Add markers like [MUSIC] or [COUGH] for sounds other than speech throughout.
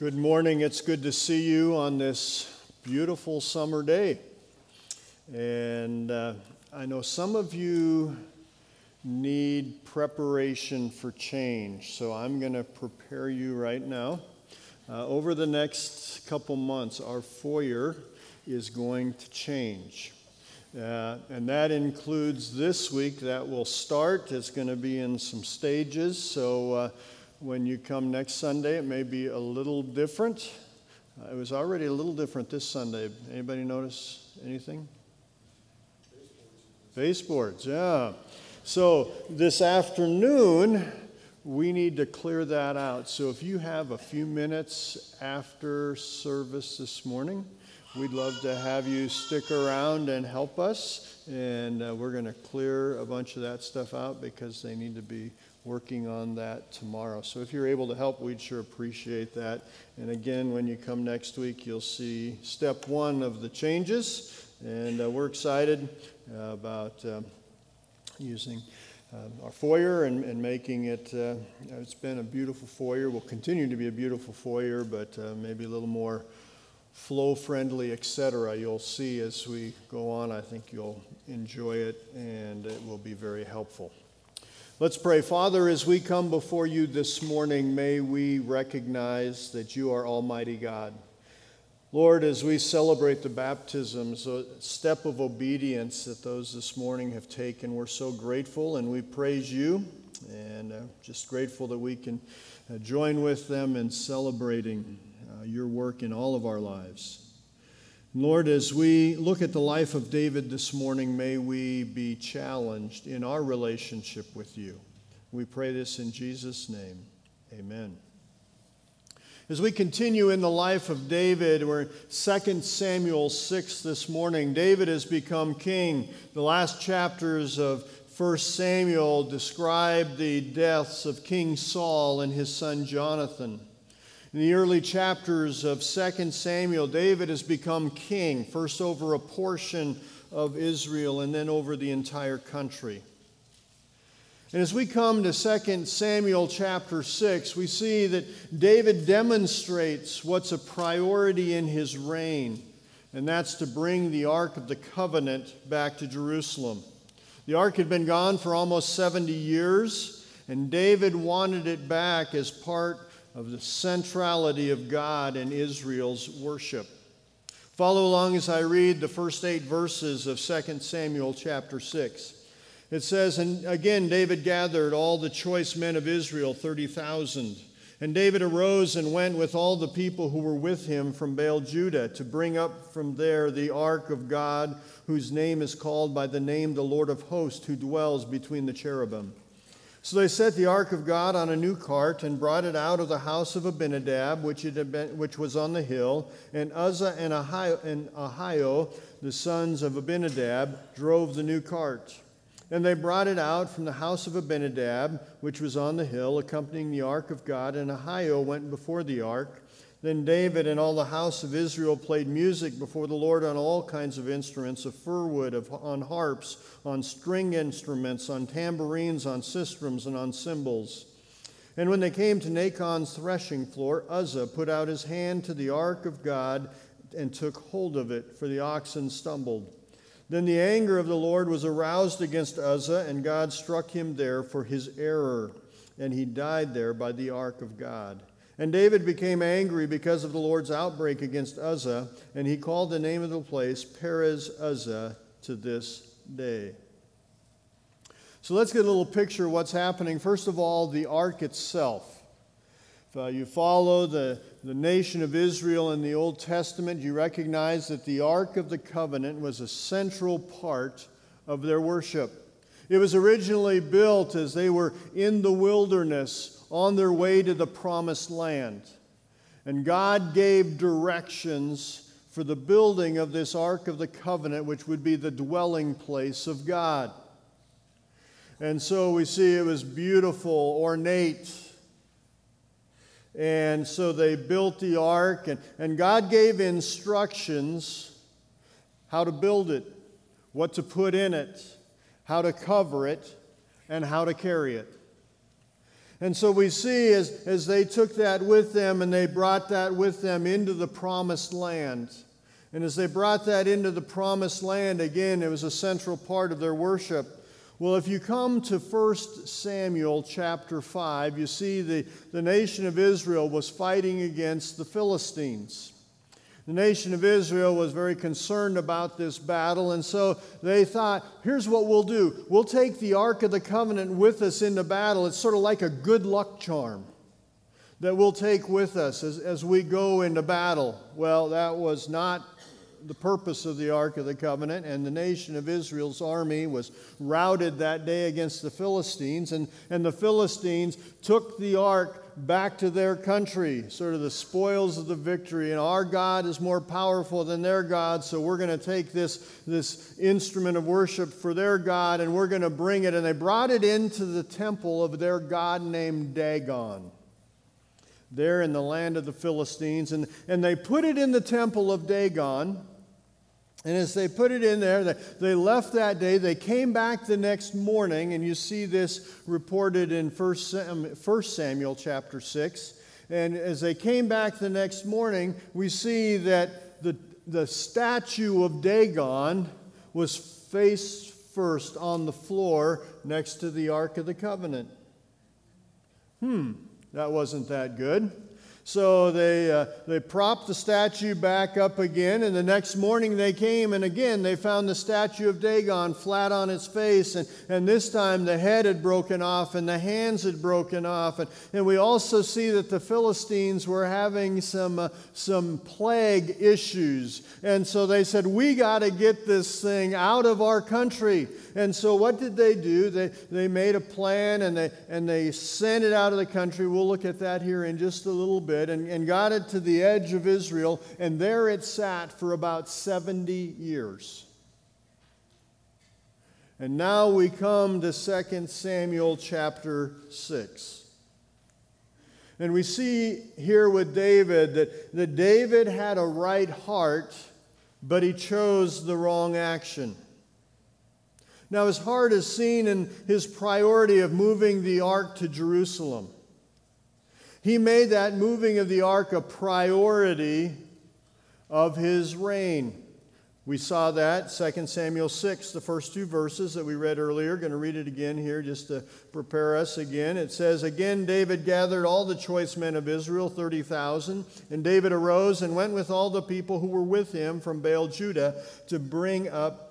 Good morning. It's good to see you on this beautiful summer day. And uh, I know some of you need preparation for change, so I'm going to prepare you right now. Uh, over the next couple months, our foyer is going to change. Uh, and that includes this week that will start. It's going to be in some stages. So uh, when you come next Sunday, it may be a little different. Uh, it was already a little different this Sunday. Anybody notice anything? Baseboards, yeah. So this afternoon, we need to clear that out. So if you have a few minutes after service this morning, we'd love to have you stick around and help us. And uh, we're going to clear a bunch of that stuff out because they need to be working on that tomorrow. So if you're able to help, we'd sure appreciate that. And again, when you come next week, you'll see step one of the changes. And uh, we're excited uh, about uh, using uh, our foyer and, and making it, uh, it's been a beautiful foyer, will continue to be a beautiful foyer, but uh, maybe a little more flow friendly, etc. You'll see as we go on. I think you'll enjoy it and it will be very helpful. Let's pray. Father, as we come before you this morning, may we recognize that you are Almighty God. Lord, as we celebrate the baptisms, a step of obedience that those this morning have taken, we're so grateful and we praise you and uh, just grateful that we can uh, join with them in celebrating uh, your work in all of our lives. Lord, as we look at the life of David this morning, may we be challenged in our relationship with you. We pray this in Jesus' name. Amen. As we continue in the life of David, we're in 2 Samuel 6 this morning. David has become king. The last chapters of 1 Samuel describe the deaths of King Saul and his son Jonathan. In the early chapters of 2 Samuel, David has become king, first over a portion of Israel and then over the entire country. And as we come to 2 Samuel chapter 6, we see that David demonstrates what's a priority in his reign, and that's to bring the Ark of the Covenant back to Jerusalem. The Ark had been gone for almost 70 years, and David wanted it back as part of the centrality of God and Israel's worship. Follow along as I read the first eight verses of 2 Samuel chapter 6. It says, And again David gathered all the choice men of Israel, 30,000. And David arose and went with all the people who were with him from Baal Judah to bring up from there the ark of God, whose name is called by the name the Lord of hosts, who dwells between the cherubim. So they set the ark of God on a new cart and brought it out of the house of Abinadab, which, been, which was on the hill. And Uzzah and Ahio, and Ahio, the sons of Abinadab, drove the new cart. And they brought it out from the house of Abinadab, which was on the hill, accompanying the ark of God. And Ahio went before the ark. Then David and all the house of Israel played music before the Lord on all kinds of instruments of fir wood, of, on harps, on string instruments, on tambourines, on sistrums, and on cymbals. And when they came to Nachon's threshing floor, Uzzah put out his hand to the ark of God and took hold of it, for the oxen stumbled. Then the anger of the Lord was aroused against Uzzah, and God struck him there for his error, and he died there by the ark of God. And David became angry because of the Lord's outbreak against Uzzah, and he called the name of the place Perez Uzzah to this day. So let's get a little picture of what's happening. First of all, the ark itself. If uh, you follow the, the nation of Israel in the Old Testament, you recognize that the Ark of the Covenant was a central part of their worship. It was originally built as they were in the wilderness on their way to the promised land. And God gave directions for the building of this Ark of the Covenant, which would be the dwelling place of God. And so we see it was beautiful, ornate. And so they built the ark, and, and God gave instructions how to build it, what to put in it, how to cover it, and how to carry it. And so we see as, as they took that with them and they brought that with them into the promised land. And as they brought that into the promised land, again, it was a central part of their worship. Well, if you come to 1 Samuel chapter 5, you see the, the nation of Israel was fighting against the Philistines. The nation of Israel was very concerned about this battle, and so they thought, here's what we'll do. We'll take the Ark of the Covenant with us into battle. It's sort of like a good luck charm that we'll take with us as, as we go into battle. Well, that was not the purpose of the Ark of the Covenant, and the nation of Israel's army was routed that day against the Philistines, and, and the Philistines took the Ark back to their country, sort of the spoils of the victory. And our God is more powerful than their God, so we're going to take this, this instrument of worship for their God and we're going to bring it. And they brought it into the temple of their God named Dagon there in the land of the Philistines. And, and they put it in the temple of Dagon. And as they put it in there, they, they left that day. They came back the next morning, and you see this reported in 1 Samuel chapter 6. And as they came back the next morning, we see that the, the statue of Dagon was face first on the floor next to the Ark of the Covenant. Hmm, that wasn't that good. So they, uh, they propped the statue back up again, and the next morning they came, and again they found the statue of Dagon flat on its face, and, and this time the head had broken off and the hands had broken off. And, and we also see that the Philistines were having some, uh, some plague issues, and so they said, We got to get this thing out of our country. And so what did they do? They, they made a plan and they, and they sent it out of the country. We'll look at that here in just a little bit. And, and got it to the edge of Israel. And there it sat for about 70 years. And now we come to 2 Samuel chapter 6. And we see here with David that, that David had a right heart, but he chose the wrong action. Now, his heart is seen in his priority of moving the ark to Jerusalem. He made that moving of the ark a priority of his reign. We saw that 2 Samuel 6, the first two verses that we read earlier. Going to read it again here just to prepare us again. It says, Again, David gathered all the choice men of Israel, 30,000. And David arose and went with all the people who were with him from Baal Judah to bring up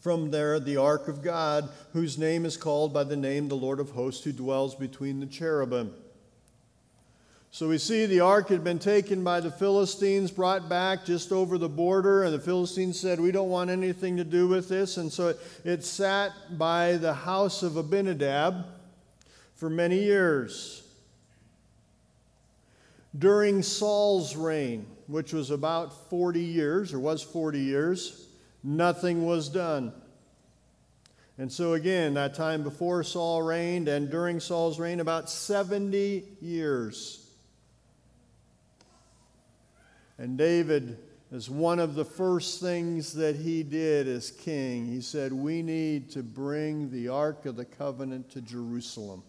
from there the ark of God, whose name is called by the name the Lord of hosts, who dwells between the cherubim. So we see the ark had been taken by the Philistines, brought back just over the border, and the Philistines said, We don't want anything to do with this. And so it, it sat by the house of Abinadab for many years. During Saul's reign, which was about 40 years, or was 40 years, nothing was done. And so, again, that time before Saul reigned and during Saul's reign, about 70 years. And David, as one of the first things that he did as king, he said, We need to bring the Ark of the Covenant to Jerusalem.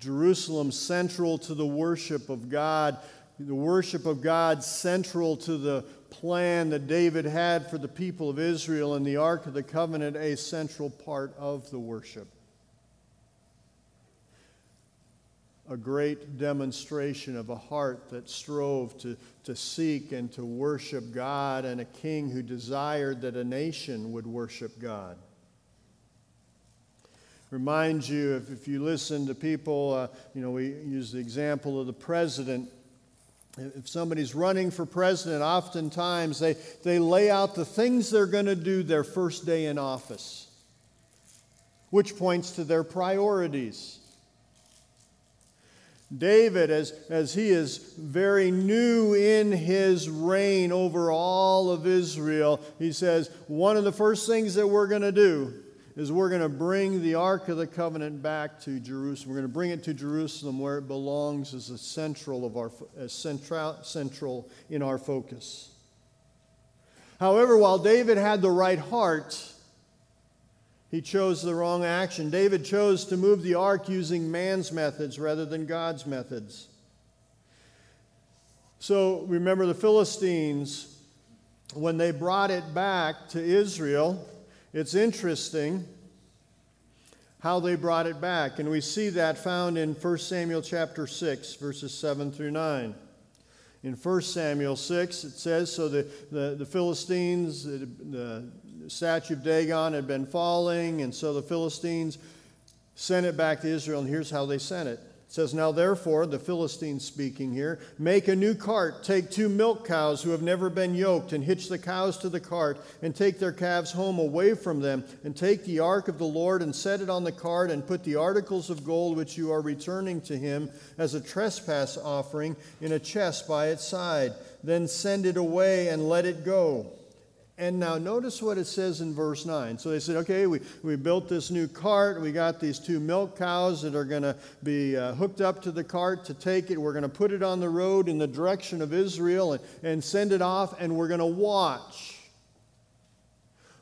Jerusalem central to the worship of God, the worship of God central to the plan that David had for the people of Israel and the Ark of the Covenant a central part of the worship. A great demonstration of a heart that strove to, to seek and to worship God, and a king who desired that a nation would worship God. Reminds you, if, if you listen to people, uh, you know, we use the example of the president if somebody's running for president, oftentimes they, they lay out the things they're going to do their first day in office, which points to their priorities. David, as, as he is very new in his reign over all of Israel, he says, One of the first things that we're going to do is we're going to bring the Ark of the Covenant back to Jerusalem. We're going to bring it to Jerusalem where it belongs as a central of our as central, central in our focus. However, while David had the right heart, He chose the wrong action. David chose to move the ark using man's methods rather than God's methods. So remember the Philistines, when they brought it back to Israel, it's interesting how they brought it back. And we see that found in 1 Samuel chapter 6, verses 7 through 9. In 1 Samuel 6, it says So the, the, the Philistines, the, the statue of Dagon had been falling, and so the Philistines sent it back to Israel, and here's how they sent it. It says, Now therefore, the Philistines speaking here, make a new cart, take two milk cows who have never been yoked, and hitch the cows to the cart, and take their calves home away from them, and take the ark of the Lord, and set it on the cart, and put the articles of gold which you are returning to him as a trespass offering in a chest by its side. Then send it away and let it go. And now notice what it says in verse 9. So they said, okay, we, we built this new cart. We got these two milk cows that are going to be uh, hooked up to the cart to take it. We're going to put it on the road in the direction of Israel and, and send it off, and we're going to watch.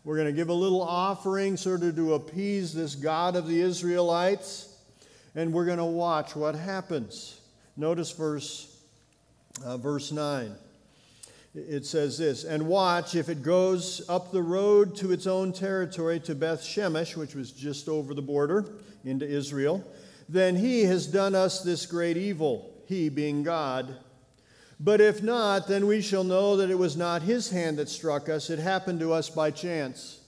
We're going to give a little offering sort of to appease this God of the Israelites, and we're going to watch what happens. Notice verse, uh, verse 9 it says this and watch if it goes up the road to its own territory to beth shemesh which was just over the border into israel then he has done us this great evil he being god. But if not then we shall know that it was not his hand that struck us. It happened to us by chance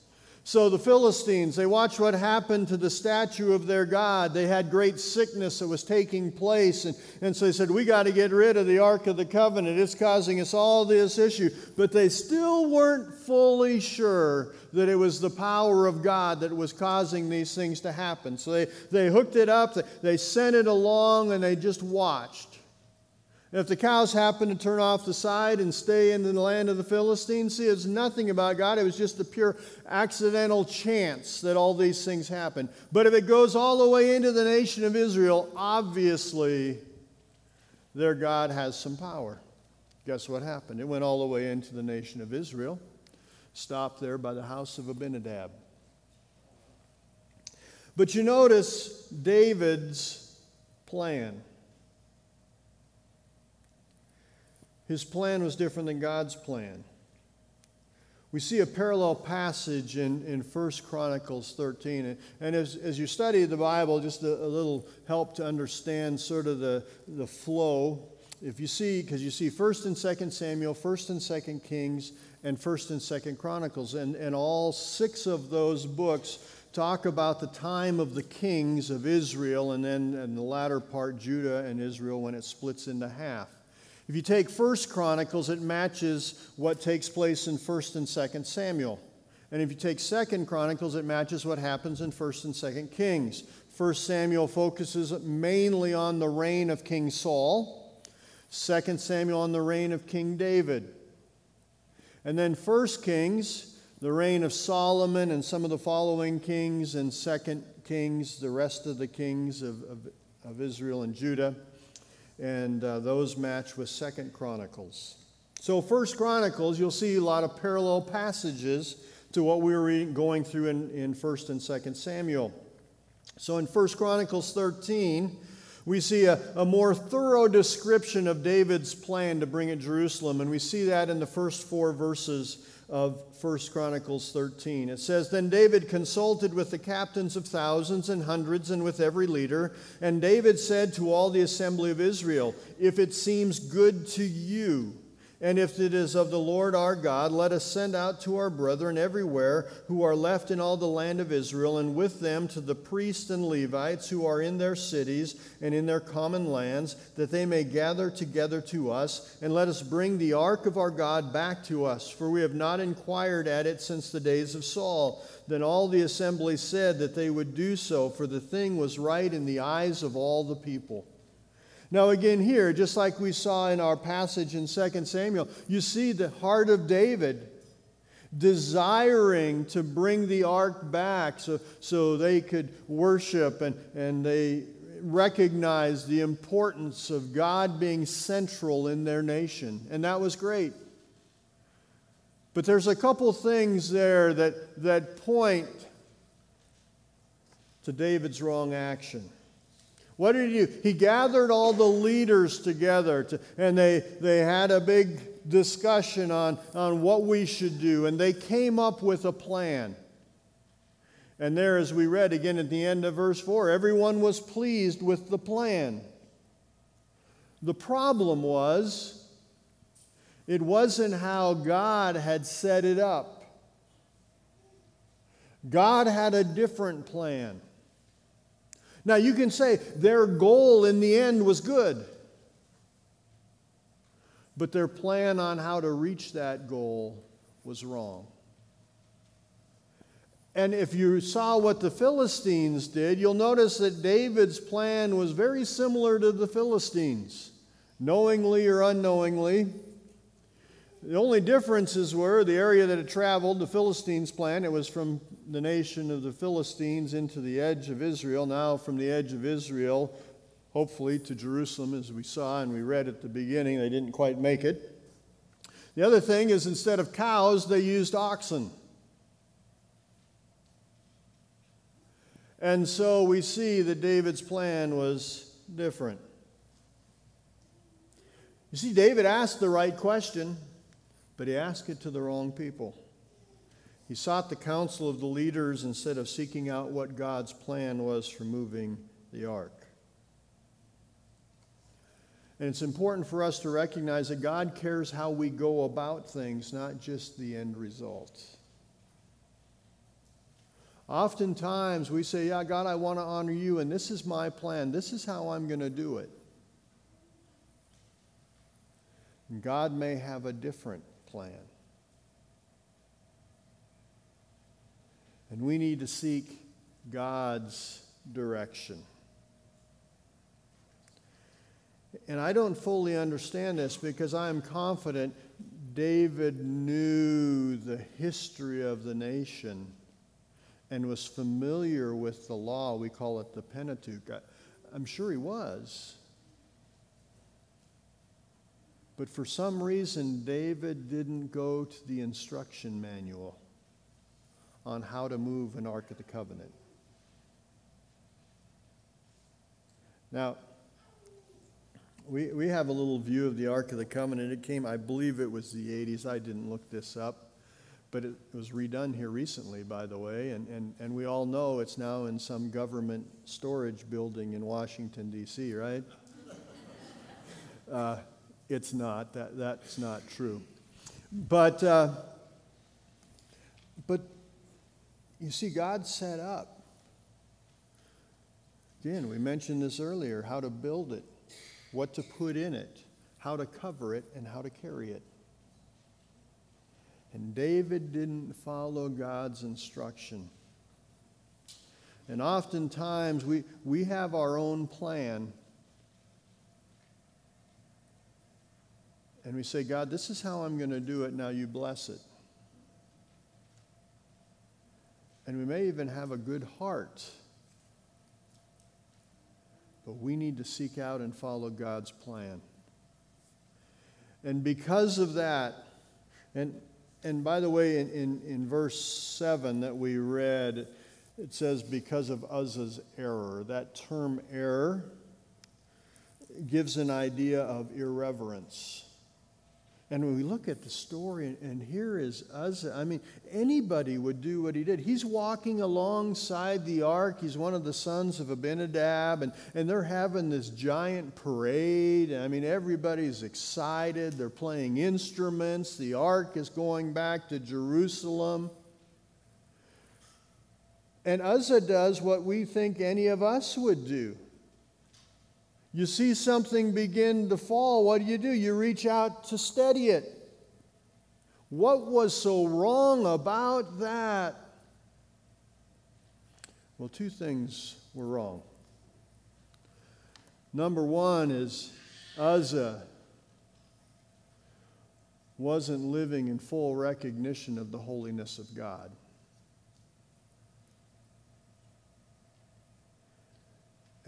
so the Philistines, they watched what happened to the statue of their God. They had great sickness that was taking place. And, and so they said, We got to get rid of the Ark of the Covenant. It's causing us all this issue. But they still weren't fully sure that it was the power of God that was causing these things to happen. So they, they hooked it up, they, they sent it along, and they just watched. If the cows happened to turn off the side and stay in the land of the Philistines, see, it's nothing about God. It was just a pure accidental chance that all these things happen. But if it goes all the way into the nation of Israel, obviously their God has some power. Guess what happened? It went all the way into the nation of Israel, stopped there by the house of Abinadab. But you notice David's plan. His plan was different than God's plan. We see a parallel passage in, in 1 Chronicles 13. And, and as, as you study the Bible, just a, a little help to understand sort of the, the flow. If you see, because you see 1st and 2nd Samuel, 1st and 2nd Kings, and 1st and 2nd Chronicles. And, and all six of those books talk about the time of the kings of Israel, and then in the latter part, Judah and Israel, when it splits into half. If you take First Chronicles, it matches what takes place in First and Second Samuel. And if you take Second Chronicles, it matches what happens in First and Second Kings. First Samuel focuses mainly on the reign of King Saul. Second Samuel on the reign of King David. And then First Kings, the reign of Solomon and some of the following kings, and Second Kings, the rest of the kings of, of, of Israel and Judah and uh, those match with Second Chronicles. So, First Chronicles, you'll see a lot of parallel passages to what we were going through in, in First and Second Samuel. So, in First Chronicles 13, we see a, a more thorough description of David's plan to bring it Jerusalem, and we see that in the first four verses of 1 Chronicles 13. It says, Then David consulted with the captains of thousands and hundreds and with every leader. And David said to all the assembly of Israel, If it seems good to you, and if it is of the Lord our God, let us send out to our brethren everywhere who are left in all the land of Israel, and with them to the priests and Levites who are in their cities and in their common lands, that they may gather together to us, and let us bring the ark of our God back to us, for we have not inquired at it since the days of Saul. Then all the assembly said that they would do so, for the thing was right in the eyes of all the people. Now, again, here, just like we saw in our passage in 2 Samuel, you see the heart of David desiring to bring the ark back so, so they could worship and, and they recognize the importance of God being central in their nation. And that was great. But there's a couple things there that, that point to David's wrong action. What did he do? He gathered all the leaders together to, and they, they had a big discussion on, on what we should do, and they came up with a plan. And there, as we read again at the end of verse 4, everyone was pleased with the plan. The problem was, it wasn't how God had set it up. God had a different plan. Now, you can say their goal in the end was good, but their plan on how to reach that goal was wrong. And if you saw what the Philistines did, you'll notice that David's plan was very similar to the Philistines, knowingly or unknowingly. The only differences were the area that it traveled, the Philistines' plan, it was from the nation of the Philistines into the edge of Israel. Now, from the edge of Israel, hopefully to Jerusalem, as we saw and we read at the beginning, they didn't quite make it. The other thing is instead of cows, they used oxen. And so we see that David's plan was different. You see, David asked the right question but he asked it to the wrong people. He sought the counsel of the leaders instead of seeking out what God's plan was for moving the ark. And it's important for us to recognize that God cares how we go about things, not just the end result. Oftentimes we say, Yeah, God, I want to honor you, and this is my plan. This is how I'm going to do it. And God may have a different plan. And we need to seek God's direction. And I don't fully understand this because I am confident David knew the history of the nation and was familiar with the law. We call it the Pentateuch. I, am sure he was. But for some reason, David didn't go to the instruction manual on how to move an Ark of the Covenant. Now, we, we have a little view of the Ark of the Covenant. It came, I believe it was the 80s. I didn't look this up, but it was redone here recently, by the way. And, and, and we all know it's now in some government storage building in Washington, D.C., right? [LAUGHS] Uh, it's not. That, that's not true. But, uh, but you see, God set up. Again, we mentioned this earlier how to build it, what to put in it, how to cover it, and how to carry it. And David didn't follow God's instruction. And oftentimes we, we have our own plan and we say, God, this is how I'm going to do it. Now you bless it. And we may even have a good heart. But we need to seek out and follow God's plan. And because of that, and, and by the way, in, in, in verse 7 that we read, it says, because of Uzzah's error. That term error gives an idea of irreverence. And when we look at the story, and here is Uzzah, I mean, anybody would do what he did. He's walking alongside the ark. He's one of the sons of Abinadab, and, and they're having this giant parade. I mean, everybody's excited. They're playing instruments. The ark is going back to Jerusalem. And Uzzah does what we think any of us would do. You see something begin to fall, what do you do? You reach out to steady it. What was so wrong about that? Well, two things were wrong. Number one is Uzzah wasn't living in full recognition of the holiness of God.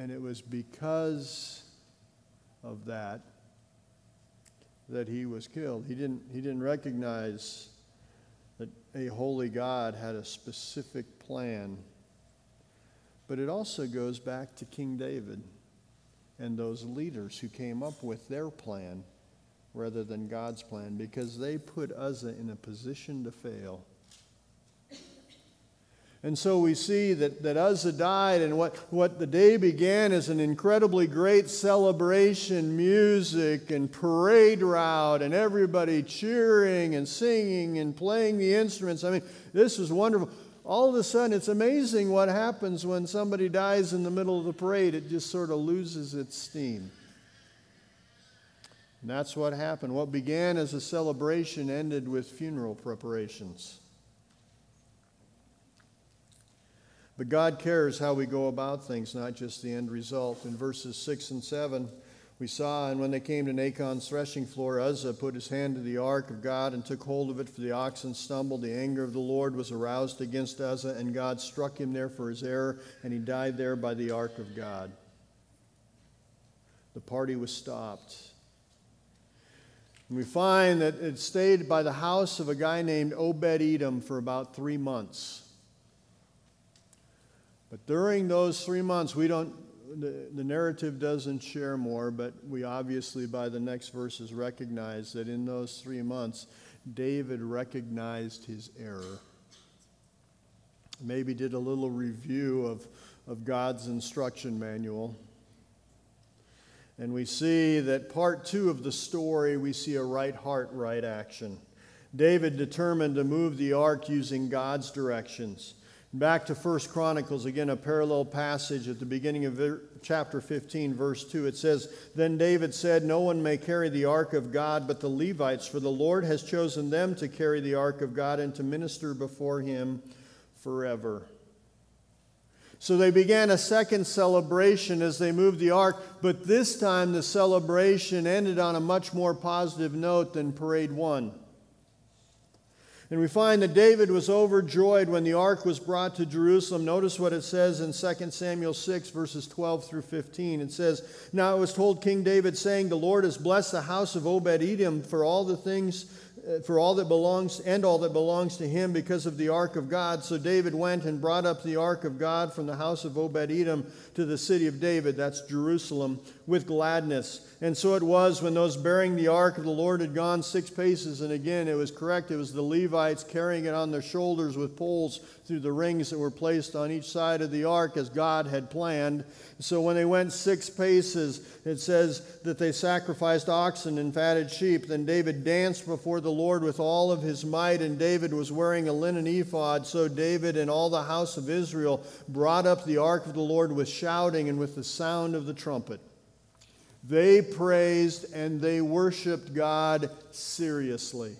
And it was because of that that he was killed. He didn't, he didn't recognize that a holy God had a specific plan. But it also goes back to King David and those leaders who came up with their plan rather than God's plan because they put Uzzah in a position to fail. And so we see that, that Uzzah died, and what, what the day began is an incredibly great celebration, music and parade route, and everybody cheering and singing and playing the instruments. I mean, this is wonderful. All of a sudden, it's amazing what happens when somebody dies in the middle of the parade. It just sort of loses its steam. And that's what happened. What began as a celebration ended with funeral preparations. But God cares how we go about things, not just the end result. In verses 6 and 7, we saw, and when they came to Nachon's threshing floor, Uzzah put his hand to the ark of God and took hold of it, for the oxen stumbled. The anger of the Lord was aroused against Uzzah, and God struck him there for his error, and he died there by the ark of God. The party was stopped. And we find that it stayed by the house of a guy named Obed Edom for about three months. But during those three months, we don't, the, the narrative doesn't share more, but we obviously, by the next verses, recognize that in those three months, David recognized his error. Maybe did a little review of, of God's instruction manual. And we see that part two of the story, we see a right heart, right action. David determined to move the ark using God's directions. Back to First Chronicles, again, a parallel passage at the beginning of chapter 15, verse 2. It says, Then David said, No one may carry the ark of God but the Levites, for the Lord has chosen them to carry the ark of God and to minister before him forever. So they began a second celebration as they moved the ark, but this time the celebration ended on a much more positive note than parade one. And we find that David was overjoyed when the ark was brought to Jerusalem. Notice what it says in 2 Samuel 6, verses 12 through 15. It says, Now it was told King David, saying, The Lord has blessed the house of Obed Edom for all the things uh, for all that belongs and all that belongs to him because of the ark of God. So David went and brought up the ark of God from the house of Obed Edom to the city of David, that's Jerusalem, with gladness. And so it was when those bearing the ark of the Lord had gone six paces, and again it was correct, it was the Levites carrying it on their shoulders with poles through the rings that were placed on each side of the ark as God had planned. So when they went six paces, it says that they sacrificed oxen and fatted sheep. Then David danced before the Lord with all of his might, and David was wearing a linen ephod. So David and all the house of Israel brought up the ark of the Lord with shouting and with the sound of the trumpet. They praised and they worshiped God seriously.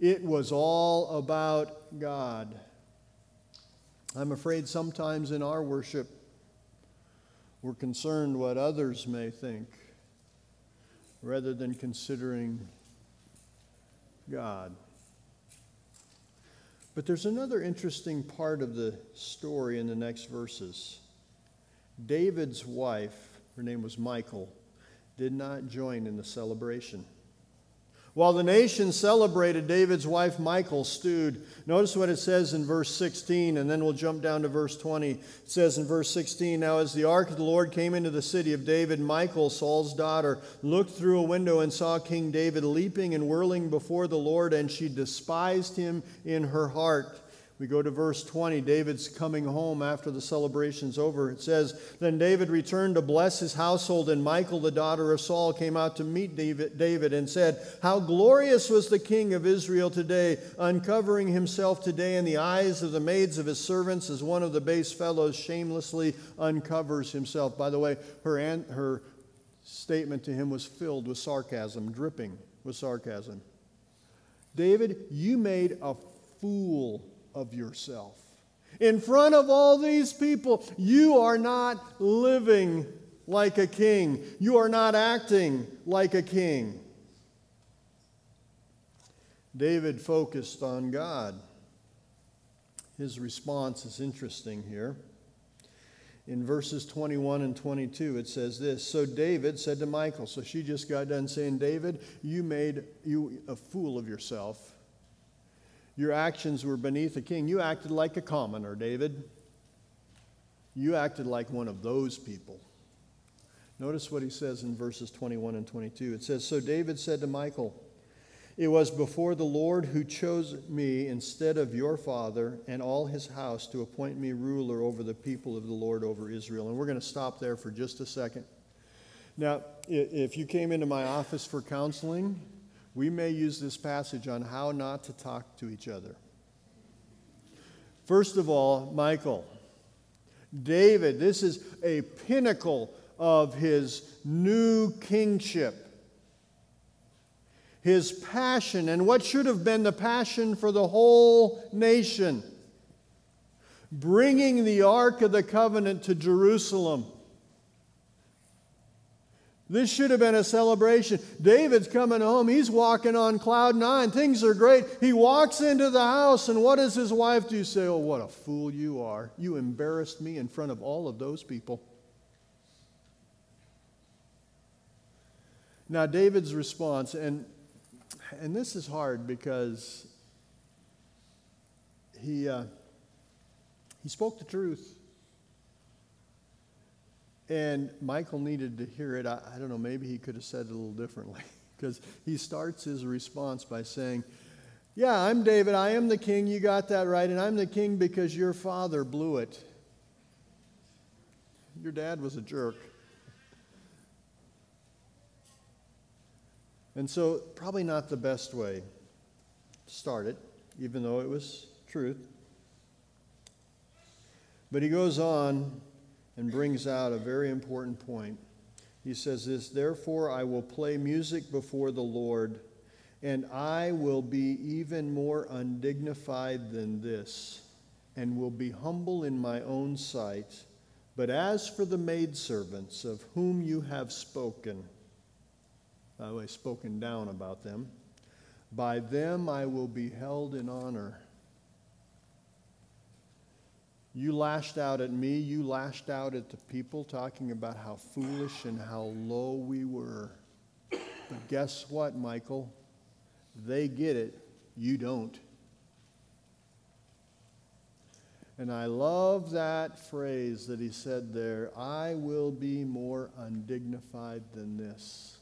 It was all about God. I'm afraid sometimes in our worship, we're concerned what others may think rather than considering God. But there's another interesting part of the story in the next verses. David's wife, her name was Michal, did not join in the celebration. While the nation celebrated, David's wife Michal stewed. Notice what it says in verse 16, and then we'll jump down to verse 20. It says in verse 16 Now, as the ark of the Lord came into the city of David, Michal, Saul's daughter, looked through a window and saw King David leaping and whirling before the Lord, and she despised him in her heart. We go to verse 20. David's coming home after the celebration's over. It says, Then David returned to bless his household, and Michal, the daughter of Saul, came out to meet David, David and said, How glorious was the king of Israel today, uncovering himself today in the eyes of the maids of his servants, as one of the base fellows shamelessly uncovers himself. By the way, her, aunt, her statement to him was filled with sarcasm, dripping with sarcasm. David, you made a fool of yourself. In front of all these people, you are not living like a king. You are not acting like a king. David focused on God. His response is interesting here. In verses 21 and 22, it says this So David said to Michal, so she just got done saying, David, you made you a fool of yourself Your actions were beneath a king. You acted like a commoner, David. You acted like one of those people. Notice what he says in verses 21 and 22. It says So David said to Michal, It was before the Lord who chose me instead of your father and all his house to appoint me ruler over the people of the Lord over Israel. And we're going to stop there for just a second. Now, if you came into my office for counseling, we may use this passage on how not to talk to each other. First of all, Michal. David, this is a pinnacle of his new kingship. His passion, and what should have been the passion for the whole nation, bringing the Ark of the Covenant to Jerusalem. This should have been a celebration. David's coming home. He's walking on cloud nine. Things are great. He walks into the house, and what does his wife do? Say, Oh, what a fool you are. You embarrassed me in front of all of those people. Now, David's response, and, and this is hard because he, uh, he spoke the truth. And Michal needed to hear it. I, I don't know, maybe he could have said it a little differently [LAUGHS] because he starts his response by saying, Yeah, I'm David. I am the king. You got that right. And I'm the king because your father blew it. Your dad was a jerk. And so, probably not the best way to start it, even though it was truth. But he goes on and brings out a very important point. He says this Therefore, I will play music before the Lord, and I will be even more undignified than this, and will be humble in my own sight. But as for the maidservants of whom you have spoken, by the way, spoken down about them, by them I will be held in honor. You lashed out at me, you lashed out at the people, talking about how foolish and how low we were. But guess what, Michal? They get it, you don't. And I love that phrase that he said there I will be more undignified than this,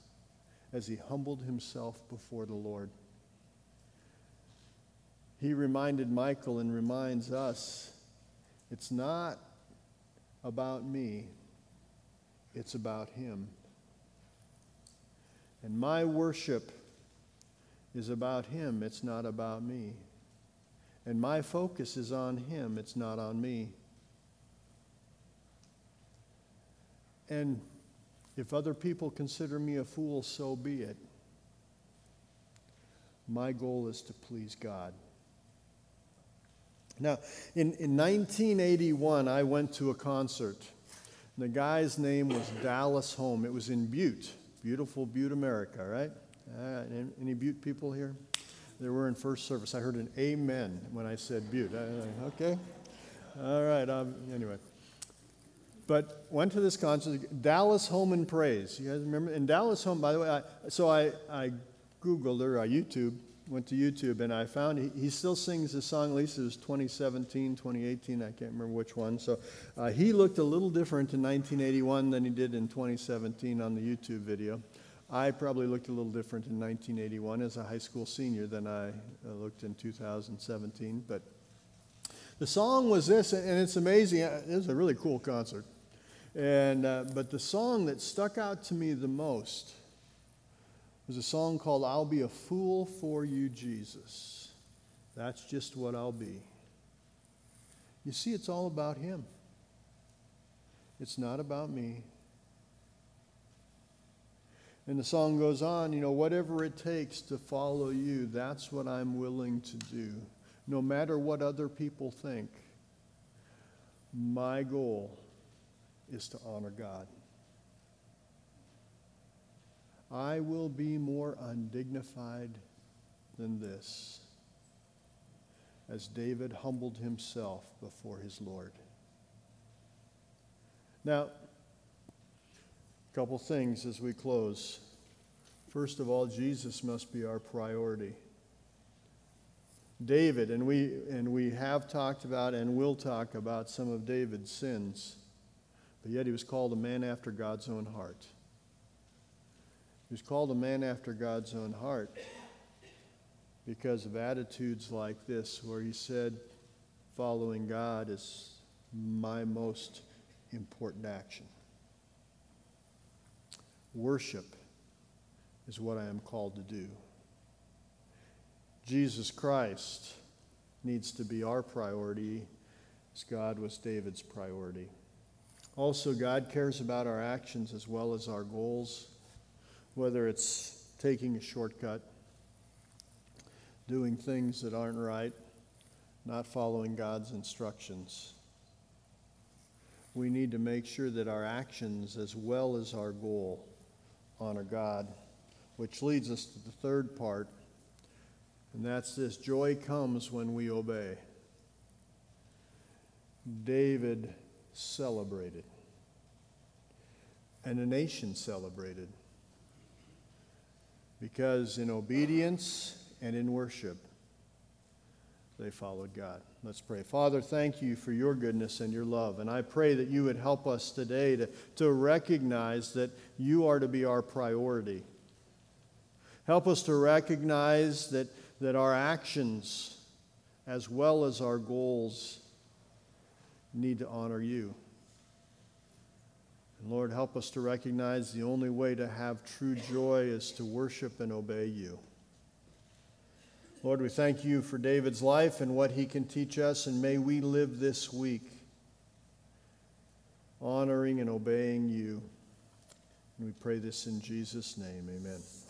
as he humbled himself before the Lord. He reminded Michal and reminds us it's not about me, it's about Him. And my worship is about Him, it's not about me. And my focus is on Him, it's not on me. And if other people consider me a fool, so be it. My goal is to please God. Now, in, in 1981, I went to a concert. The guy's name was Dallas Holm. It was in Butte, beautiful Butte, America, right? Uh, any Butte people here? They were in first service. I heard an amen when I said Butte. I, okay. All right. Um, anyway. But went to this concert, Dallas Holm and Praise. You guys remember? And Dallas Holm, by the way, I, so I, I Googled or I YouTube went to YouTube and I found he, he still sings the song, at least it was 2017, 2018, I can't remember which one. So uh, he looked a little different in 1981 than he did in 2017 on the YouTube video. I probably looked a little different in 1981 as a high school senior than I uh, looked in 2017. But the song was this, and it's amazing. Uh, it was a really cool concert. And, uh, but the song that stuck out to me the most there's a song called I'll Be a Fool for You, Jesus. That's just what I'll be. You see, it's all about Him, it's not about me. And the song goes on, you know, whatever it takes to follow you, that's what I'm willing to do. No matter what other people think, my goal is to honor God. I will be more undignified than this, as David humbled himself before his Lord. Now, a couple things as we close. First of all, Jesus must be our priority. David, and we, and we have talked about and will talk about some of David's sins, but yet he was called a man after God's own heart. Was called a man after God's own heart because of attitudes like this, where he said, Following God is my most important action. Worship is what I am called to do. Jesus Christ needs to be our priority as God was David's priority. Also, God cares about our actions as well as our goals, whether it's taking a shortcut, doing things that aren't right, not following God's instructions. We need to make sure that our actions, as well as our goal, honor God, which leads us to the third part and that's this joy comes when we obey. David celebrated, and a nation celebrated. Because in obedience and in worship, they followed God. Let's pray. Father, thank you for your goodness and your love. And I pray that you would help us today to, to recognize that you are to be our priority. Help us to recognize that that our actions, as well as our goals, need to honor you. And Lord, help us to recognize the only way to have true joy is to worship and obey you. Lord, we thank you for David's life and what he can teach us, and may we live this week honoring and obeying you. And we pray this in Jesus' name. Amen.